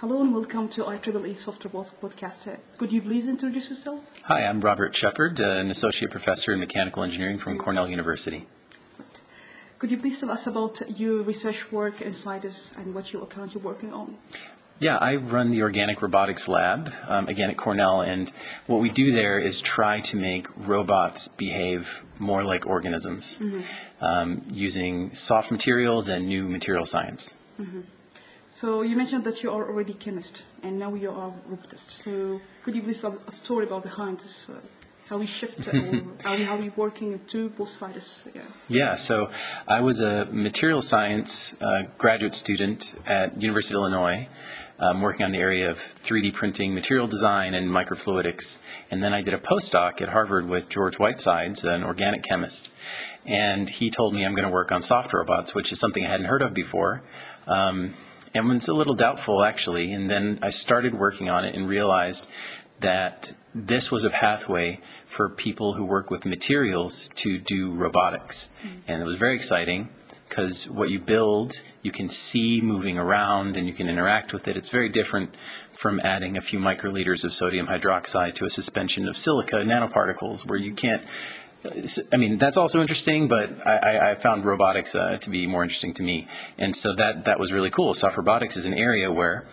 Hello and welcome to IEEE Software Podcast. Could you please introduce yourself? Hi, I'm Robert Shepherd, an associate professor in mechanical engineering from Cornell University. Could you please tell us about your research work inside us and what you are currently working on? Yeah, I run the Organic Robotics Lab, um, again at Cornell, and what we do there is try to make robots behave more like organisms mm-hmm. um, using soft materials and new material science. Mm-hmm. So you mentioned that you are already a chemist, and now you are a robotist. So could you please tell a story about behind this? Uh, how we shift, how, how we working to both sides? Yeah. yeah, so I was a material science uh, graduate student at University of Illinois. Um, working on the area of 3D printing, material design, and microfluidics. And then I did a postdoc at Harvard with George Whitesides, an organic chemist. And he told me I'm going to work on soft robots, which is something I hadn't heard of before. Um, and was a little doubtful actually. And then I started working on it and realized that this was a pathway for people who work with materials to do robotics. Mm-hmm. And it was very exciting because what you build, you can see moving around and you can interact with it. It's very different from adding a few microliters of sodium hydroxide to a suspension of silica nanoparticles where you can't I mean, that's also interesting, but I, I found robotics uh, to be more interesting to me. And so that, that was really cool. Soft robotics is an area where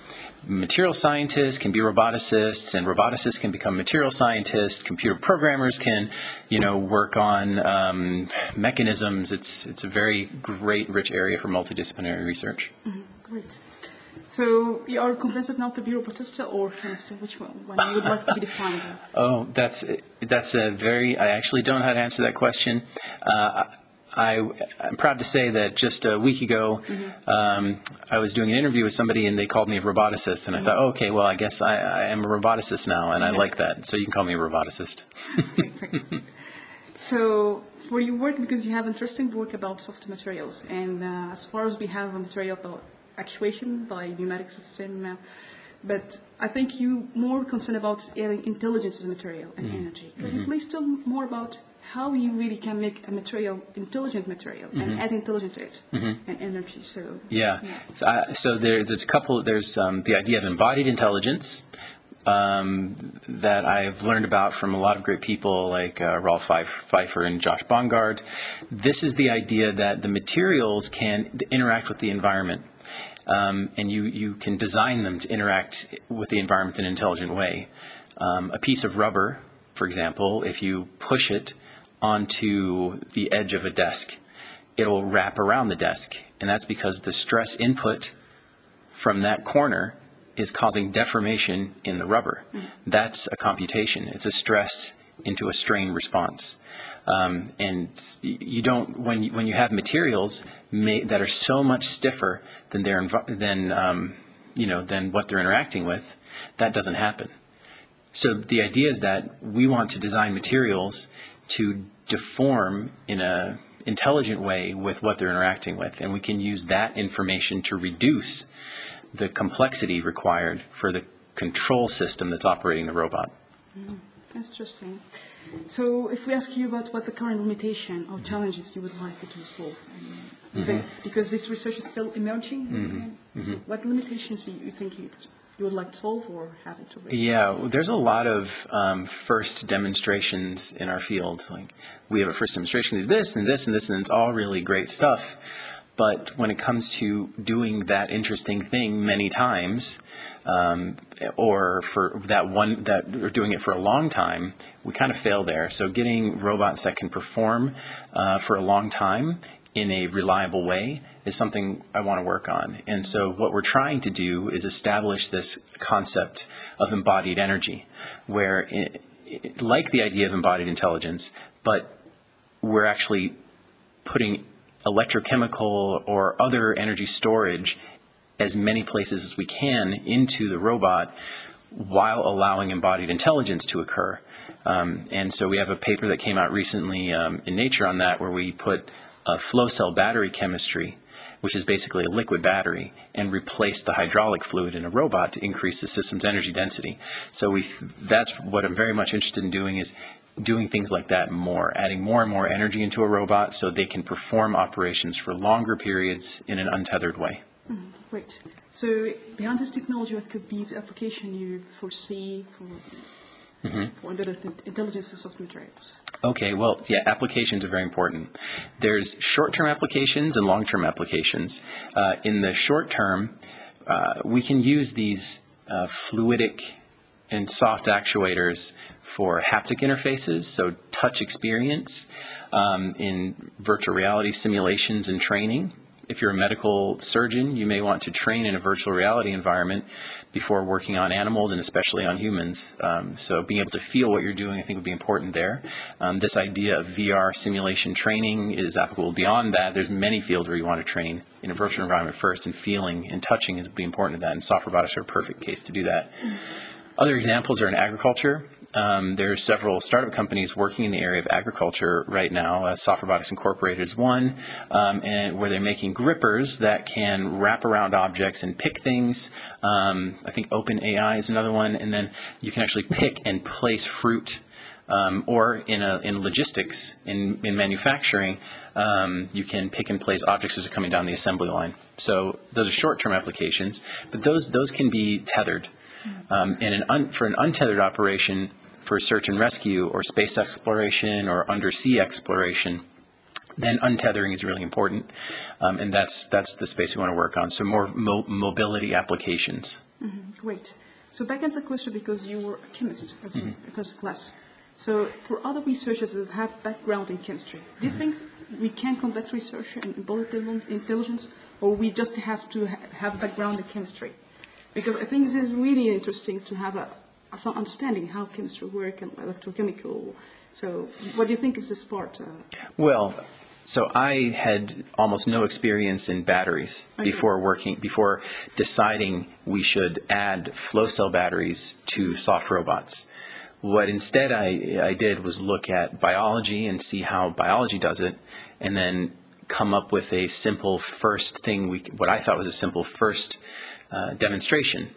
material scientists can be roboticists and roboticists can become material scientists computer programmers can you know work on um, mechanisms it's it's a very great rich area for multidisciplinary research mm-hmm. great so you are convinced now to be robotista or which one, one you would like to be defined? oh, that's that's a very. I actually don't know how to answer that question. Uh, I, am proud to say that just a week ago, mm-hmm. um, I was doing an interview with somebody and they called me a roboticist. And I mm-hmm. thought, oh, okay, well, I guess I, I, am a roboticist now, and I like that. So you can call me a roboticist. so, for your work, because you have interesting work about soft materials, and uh, as far as we have a material about actuation by pneumatic system. Uh, but I think you more concerned about intelligence as material and mm-hmm. energy. Can mm-hmm. you please tell more about how you really can make a material intelligent material mm-hmm. and add intelligence to it mm-hmm. and energy? So yeah, yeah. So, uh, so there's, there's a couple. There's um, the idea of embodied intelligence. Um, that I've learned about from a lot of great people like uh, Rolf Pfeifer and Josh Bongard. This is the idea that the materials can interact with the environment um, and you, you can design them to interact with the environment in an intelligent way. Um, a piece of rubber, for example, if you push it onto the edge of a desk, it'll wrap around the desk. And that's because the stress input from that corner is causing deformation in the rubber. Mm-hmm. That's a computation. It's a stress into a strain response. Um, and you don't when you, when you have materials may, that are so much stiffer than their than um, you know than what they're interacting with, that doesn't happen. So the idea is that we want to design materials to deform in a intelligent way with what they're interacting with, and we can use that information to reduce the complexity required for the control system that's operating the robot. Mm, interesting. So if we ask you about what the current limitation or challenges you would like to solve, mm-hmm. because this research is still emerging, mm-hmm. Mm-hmm. what limitations do you think you, you would like to solve or have it already? Yeah, there's a lot of um, first demonstrations in our field. Like we have a first demonstration of this and this and this, and it's all really great stuff. But when it comes to doing that interesting thing many times, um, or for that one that are doing it for a long time, we kind of fail there. So getting robots that can perform uh, for a long time in a reliable way is something I want to work on. And so what we're trying to do is establish this concept of embodied energy, where it, it, like the idea of embodied intelligence, but we're actually putting electrochemical or other energy storage as many places as we can into the robot while allowing embodied intelligence to occur. Um, and so we have a paper that came out recently um, in Nature on that where we put a flow cell battery chemistry, which is basically a liquid battery, and replace the hydraulic fluid in a robot to increase the system's energy density. So we that's what I'm very much interested in doing is doing things like that more, adding more and more energy into a robot so they can perform operations for longer periods in an untethered way. Mm, great. So behind this technology, what could be the application you foresee for mm-hmm. for intelligence and soft materials? Okay, well, yeah, applications are very important. There's short-term applications and long-term applications. Uh, in the short term, uh, we can use these uh, fluidic and soft actuators for haptic interfaces, so touch experience um, in virtual reality simulations and training if you're a medical surgeon, you may want to train in a virtual reality environment before working on animals and especially on humans. Um, so being able to feel what you're doing, I think, would be important there. Um, this idea of VR simulation training is applicable beyond that. There's many fields where you want to train in a virtual environment first, and feeling and touching is be important to that. And soft robotics are a perfect case to do that. Mm-hmm. Other examples are in agriculture. Um, there are several startup companies working in the area of agriculture right now. Uh, Soft Robotics Incorporated is one, um, and where they're making grippers that can wrap around objects and pick things. Um, I think OpenAI is another one, and then you can actually pick and place fruit. Um, or in, a, in logistics, in, in manufacturing, um, you can pick and place objects as they're coming down the assembly line. So those are short-term applications, but those those can be tethered. Um, and an un, for an untethered operation, for search and rescue or space exploration or undersea exploration, then untethering is really important, um, and that's that's the space we want to work on. So more mo- mobility applications. Mm-hmm. Great. So back answer question because you were a chemist as mm-hmm. a first class. So for other researchers that have background in chemistry, do you mm-hmm. think we can conduct research in embodied intelligence, or we just have to ha- have background in chemistry? Because I think this is really interesting to have a some understanding how chemistry work and electrochemical. So, what do you think is this part? Uh? Well, so I had almost no experience in batteries okay. before working before deciding we should add flow cell batteries to soft robots. What instead I, I did was look at biology and see how biology does it, and then come up with a simple first thing. We what I thought was a simple first uh, demonstration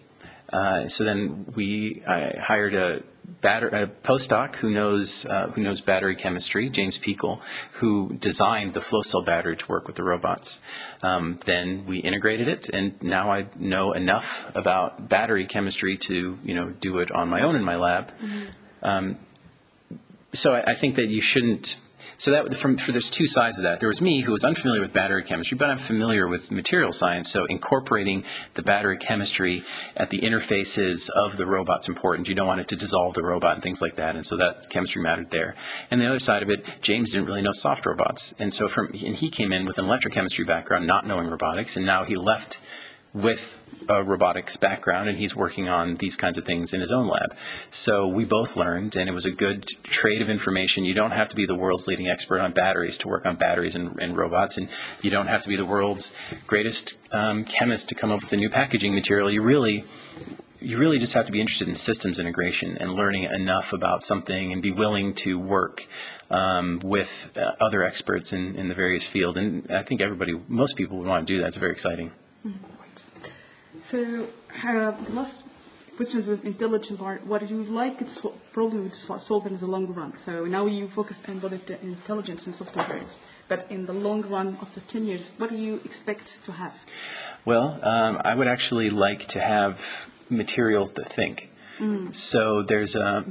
uh, so then we I hired a, batter, a postdoc who knows uh, who knows battery chemistry, James Pikul, who designed the flow cell battery to work with the robots. Um, then we integrated it, and now I know enough about battery chemistry to you know do it on my own in my lab. Mm-hmm. Um, so I, I think that you shouldn't so that from, for there's two sides of that. There was me who was unfamiliar with battery chemistry, but I'm familiar with material science. So incorporating the battery chemistry at the interfaces of the robot's important. You don't want it to dissolve the robot and things like that. And so that chemistry mattered there. And the other side of it, James didn't really know soft robots, and so from and he came in with an electrochemistry background, not knowing robotics, and now he left with a robotics background and he's working on these kinds of things in his own lab. So we both learned, and it was a good trade of information. You don't have to be the world's leading expert on batteries to work on batteries and, and robots, and you don't have to be the world's greatest um, chemist to come up with a new packaging material. You really you really just have to be interested in systems integration and learning enough about something and be willing to work um, with uh, other experts in, in the various fields. And I think everybody, most people would want to do that. It's very exciting. Mm-hmm. So, uh, last question is an intelligent part. What do you like is problem with solving in the long run. So now you focus on the intelligence and software is. But in the long run, after 10 years, what do you expect to have? Well, um, I would actually like to have materials that think. Mm. So there's a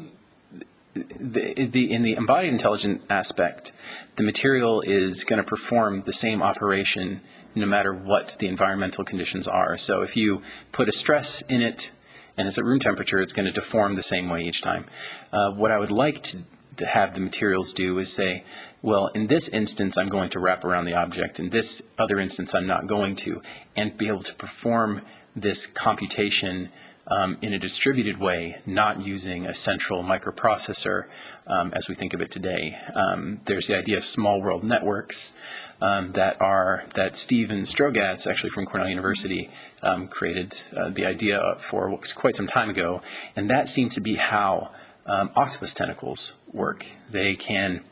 the, in the embodied intelligent aspect, the material is going to perform the same operation no matter what the environmental conditions are. So if you put a stress in it and it's at room temperature, it's going to deform the same way each time. Uh, what I would like to, to have the materials do is say, well, in this instance, I'm going to wrap around the object. In this other instance, I'm not going to, and be able to perform this computation um, in a distributed way, not using a central microprocessor um, as we think of it today. Um, there's the idea of small world networks. um, that are that Steven Strogatz, actually from Cornell University, um, created uh, the idea for quite some time ago, and that seems to be how octopus tentacles work. They can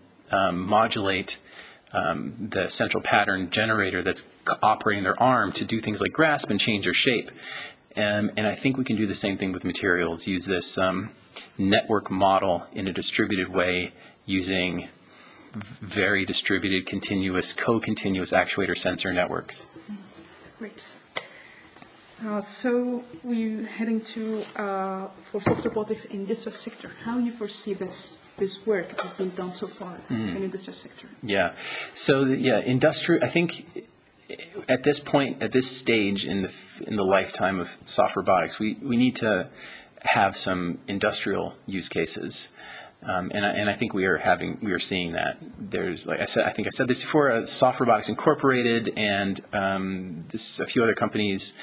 modulate um, the central pattern generator that's operating their arm to do things like grasp and change their shape. Um, and I think we can do the same thing with materials, use this um, network model in a distributed way using very distributed, continuous, co-continuous actuator sensor networks. Great. Uh, so we're heading to uh, for soft robotics in this sector. How do you foresee this this work that has been done so far mm. in industrial sector? Yeah. So yeah, industry. I think at this point, at this stage in the in the lifetime of soft robotics, we we need to have some industrial use cases. Um, and, I, and I think we are having we are seeing that. There's like I said I think I said this before uh, Soft Robotics Incorporated and um, this a few other companies.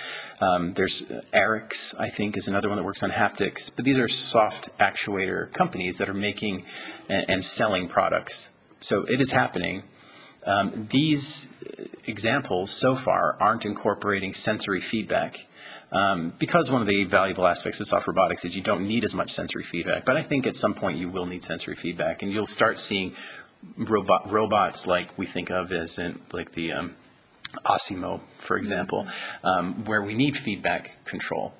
Um, there's Arix I think is another one that works on haptics. But these are soft actuator companies that are making and, and selling products. So it is happening um, these examples so far aren't incorporating sensory feedback um, because one of the valuable aspects of soft robotics is you don't need as much sensory feedback. But I think at some point you will need sensory feedback, and you'll start seeing robot robots like we think of as in, like the um, Asimo, for example, um, where we need feedback control.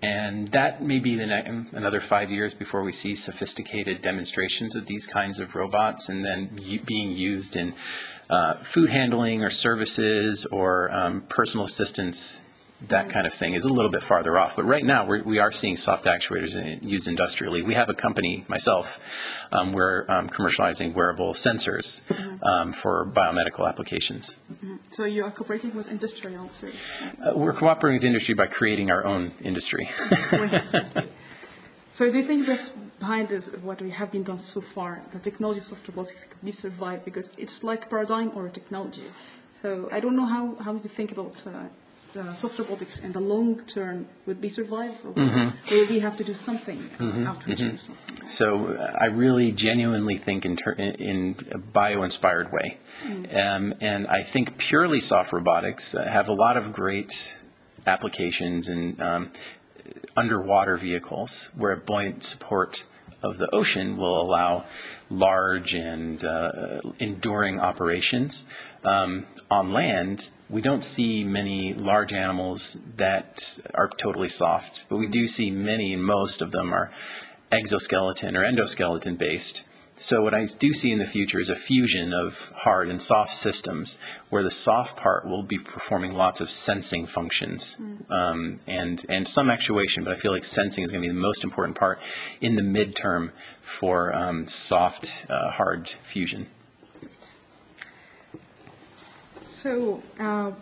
And that may be the ne- another five years before we see sophisticated demonstrations of these kinds of robots and then being used in uh, food handling or services or um, personal assistance that kind of thing is a little bit farther off. But right now, we're, we are seeing soft actuators in, used industrially. We have a company, myself, um, we're um, commercializing wearable sensors mm-hmm. um, for biomedical applications. Mm-hmm. So you are cooperating with industry also? Uh, we're cooperating with industry by creating our own industry. so do you think that's behind this, what we have been done so far, the technology of soft robotics could be survived because it's like paradigm or a technology. So I don't know how, how you think about uh, uh, soft robotics in the long term would be survived, or mm-hmm. we have to do something mm-hmm. mm-hmm. something? So uh, I really genuinely think in, ter- in a bio-inspired way, mm. um, and I think purely soft robotics uh, have a lot of great applications in um, underwater vehicles where buoyant support of the ocean will allow large and uh, enduring operations. Um, on land, we don't see many large animals that are totally soft, but we do see many, and most of them are exoskeleton or endoskeleton based. So what I do see in the future is a fusion of hard and soft systems, where the soft part will be performing lots of sensing functions mm. um, and and some actuation. But I feel like sensing is going to be the most important part in the midterm for um, soft uh, hard fusion. So. Uh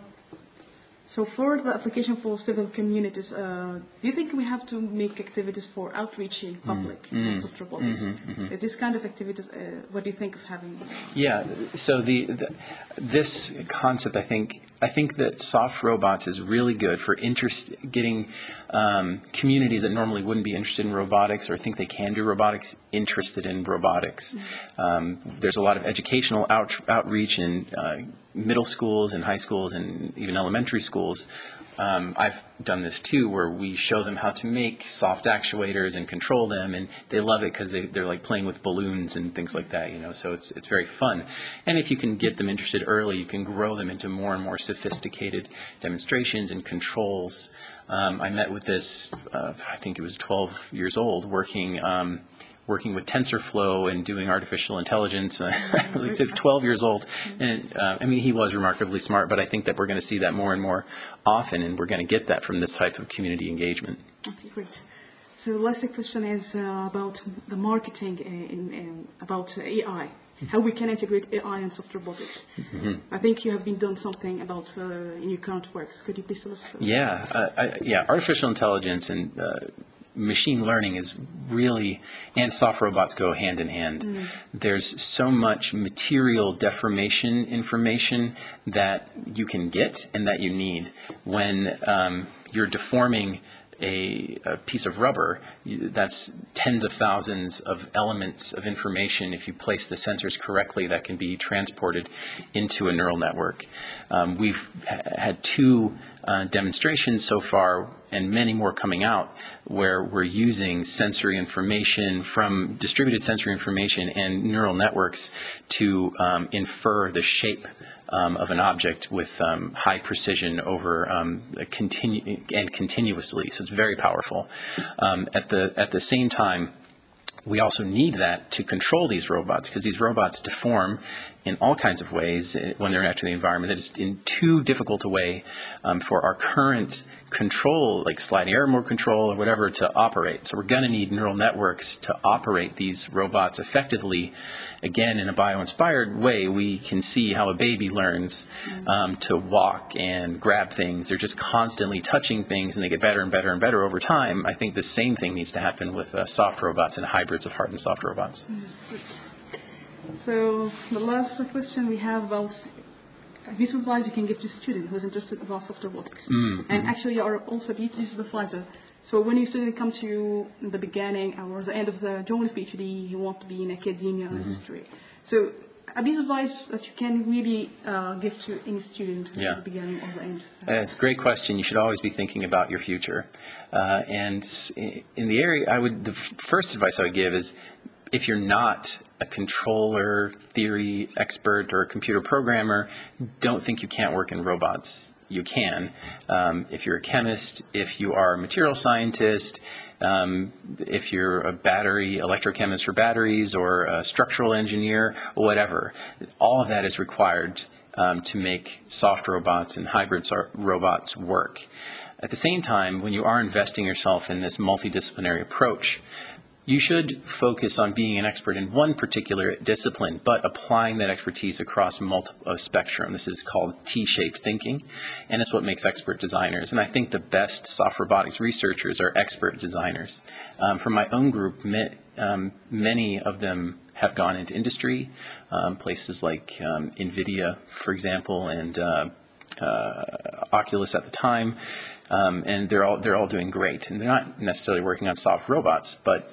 so for the application for civil communities, uh, do you think we have to make activities for outreaching mm. public mm. of robotics? Mm-hmm, mm-hmm. Is this kind of activities, uh, what do you think of having? Yeah, so the, the, this concept, I think, I think that soft robots is really good for interest, getting um, communities that normally wouldn't be interested in robotics or think they can do robotics interested in robotics. Mm-hmm. Um, there's a lot of educational out, outreach and uh, middle schools and high schools and even elementary schools. Um, I've done this too, where we show them how to make soft actuators and control them, and they love it because they, they're like playing with balloons and things like that, you know. So it's it's very fun, and if you can get them interested early, you can grow them into more and more sophisticated demonstrations and controls. Um, I met with this, uh, I think it was 12 years old, working. Um, working with TensorFlow and doing artificial intelligence. Uh, really took 12 years old, and uh, I mean he was remarkably smart. But I think that we're going to see that more and more often, and we're going to get that from this type of community engagement. Okay, great. So the last question is uh, about the marketing in, in, about AI. How we can integrate AI and soft robotics. Mm-hmm. I think you have been done something about uh, in your current works. Could you please tell us? Yeah, uh, I, yeah. Artificial intelligence and uh, machine learning is really and soft robots go hand in hand. Mm. There's so much material deformation information that you can get and that you need when um, you're deforming a, a piece of rubber, that's tens of thousands of elements of information. If you place the sensors correctly, that can be transported into a neural network. Um, we've ha- had two uh, demonstrations so far and many more coming out where we're using sensory information from distributed sensory information and neural networks to um, infer the shape um, of an object with um, high precision over um, continu- and continuously. So it's very powerful. Um, at the at the same time, we also need that to control these robots because these robots deform in all kinds of ways eh, when they're entering the environment. That is in too difficult a way um, for our current control, like sliding error mode control or whatever, to operate. So we're going to need neural networks to operate these robots effectively. Again, in a bio-inspired way, we can see how a baby learns um, to walk and grab things. They're just constantly touching things, and they get better and better and better over time. I think the same thing needs to happen with uh, soft robots and hybrids of hard and soft robots. So the last question we have about this advice you can give to a student who is interested about soft robotics. And actually you are also a PhD supervisor. So when your student come to you in the beginning or the end of the journey of PhD, you want to be in academia or industry. So a piece of advice that you can really uh, give to any student Yeah. at the beginning or the end. Uh, It's a great question. You should always be thinking about your future. Uh, and in the area, I would the first advice I would give is if you're not a controller theory expert or a computer programmer, don't think you can't work in robots. You can. Um, if you're a chemist, if you are a material scientist, um, if you're a battery electrochemist for batteries or a structural engineer, whatever, all of that is required um, to make soft robots and hybrid robots work. At the same time, when you are investing yourself in this multidisciplinary approach, you should focus on being an expert in one particular discipline, but applying that expertise across multiple spectrum. This is called T-shaped thinking, and it's what makes expert designers. And I think the best soft robotics researchers are expert designers. Um, from my own group, um, many of them have gone into industry, um, places like um, NVIDIA, for example, and uh, uh, Oculus at the time, um, and they're all they're all doing great. And they're not necessarily working on soft robots, but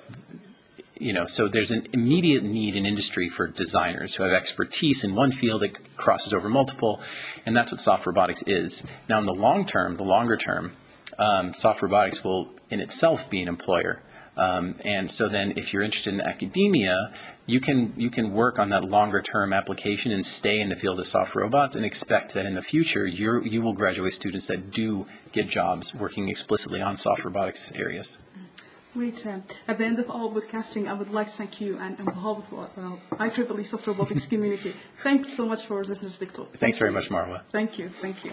you know, so there's an immediate need in industry for designers who have expertise in one field that crosses over multiple, and that's what soft robotics is. Now, in the long term, the longer term, um, soft robotics will in itself be an employer. Um, and so then, if you're interested in academia, you can you can work on that longer term application and stay in the field of soft robots and expect that in the future you you will graduate students that do get jobs working explicitly on soft robotics areas. Great. Uh, at the end of our broadcasting, I would like to thank you and on behalf of uh, IEEE Soft Robotics community. Thanks so much for this talk. Thanks very much, Marwa. Thank you. Thank you.